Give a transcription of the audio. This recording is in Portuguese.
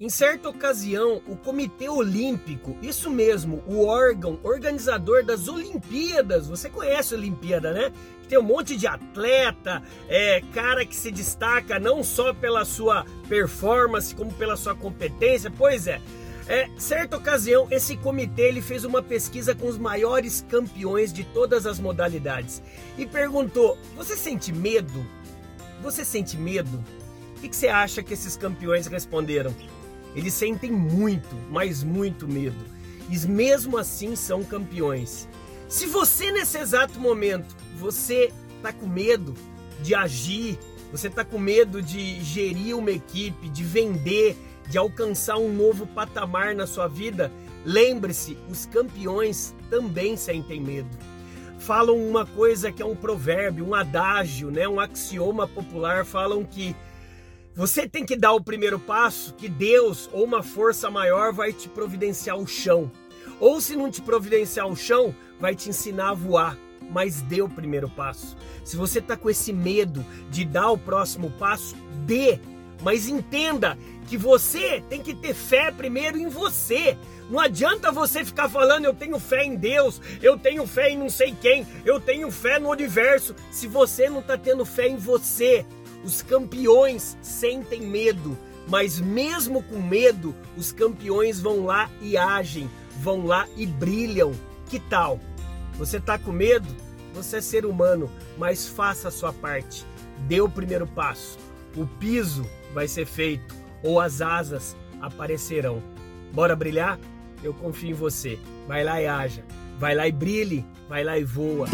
Em certa ocasião, o Comitê Olímpico, isso mesmo, o órgão organizador das Olimpíadas, você conhece a Olimpíada, né? Tem um monte de atleta, é, cara que se destaca não só pela sua performance, como pela sua competência. Pois é, é, certa ocasião, esse comitê ele fez uma pesquisa com os maiores campeões de todas as modalidades e perguntou: Você sente medo? Você sente medo? O que, que você acha que esses campeões responderam? Eles sentem muito, mas muito medo. E mesmo assim são campeões. Se você nesse exato momento, você tá com medo de agir, você tá com medo de gerir uma equipe, de vender, de alcançar um novo patamar na sua vida, lembre-se, os campeões também sentem medo. Falam uma coisa que é um provérbio, um adágio, né, um axioma popular, falam que você tem que dar o primeiro passo, que Deus ou uma força maior vai te providenciar o chão. Ou se não te providenciar o chão, vai te ensinar a voar. Mas dê o primeiro passo. Se você está com esse medo de dar o próximo passo, dê. Mas entenda que você tem que ter fé primeiro em você. Não adianta você ficar falando eu tenho fé em Deus, eu tenho fé em não sei quem, eu tenho fé no universo, se você não está tendo fé em você. Os campeões sentem medo, mas mesmo com medo, os campeões vão lá e agem, vão lá e brilham. Que tal? Você tá com medo? Você é ser humano, mas faça a sua parte. Dê o primeiro passo. O piso vai ser feito ou as asas aparecerão. Bora brilhar? Eu confio em você. Vai lá e haja. Vai lá e brilhe. Vai lá e voa.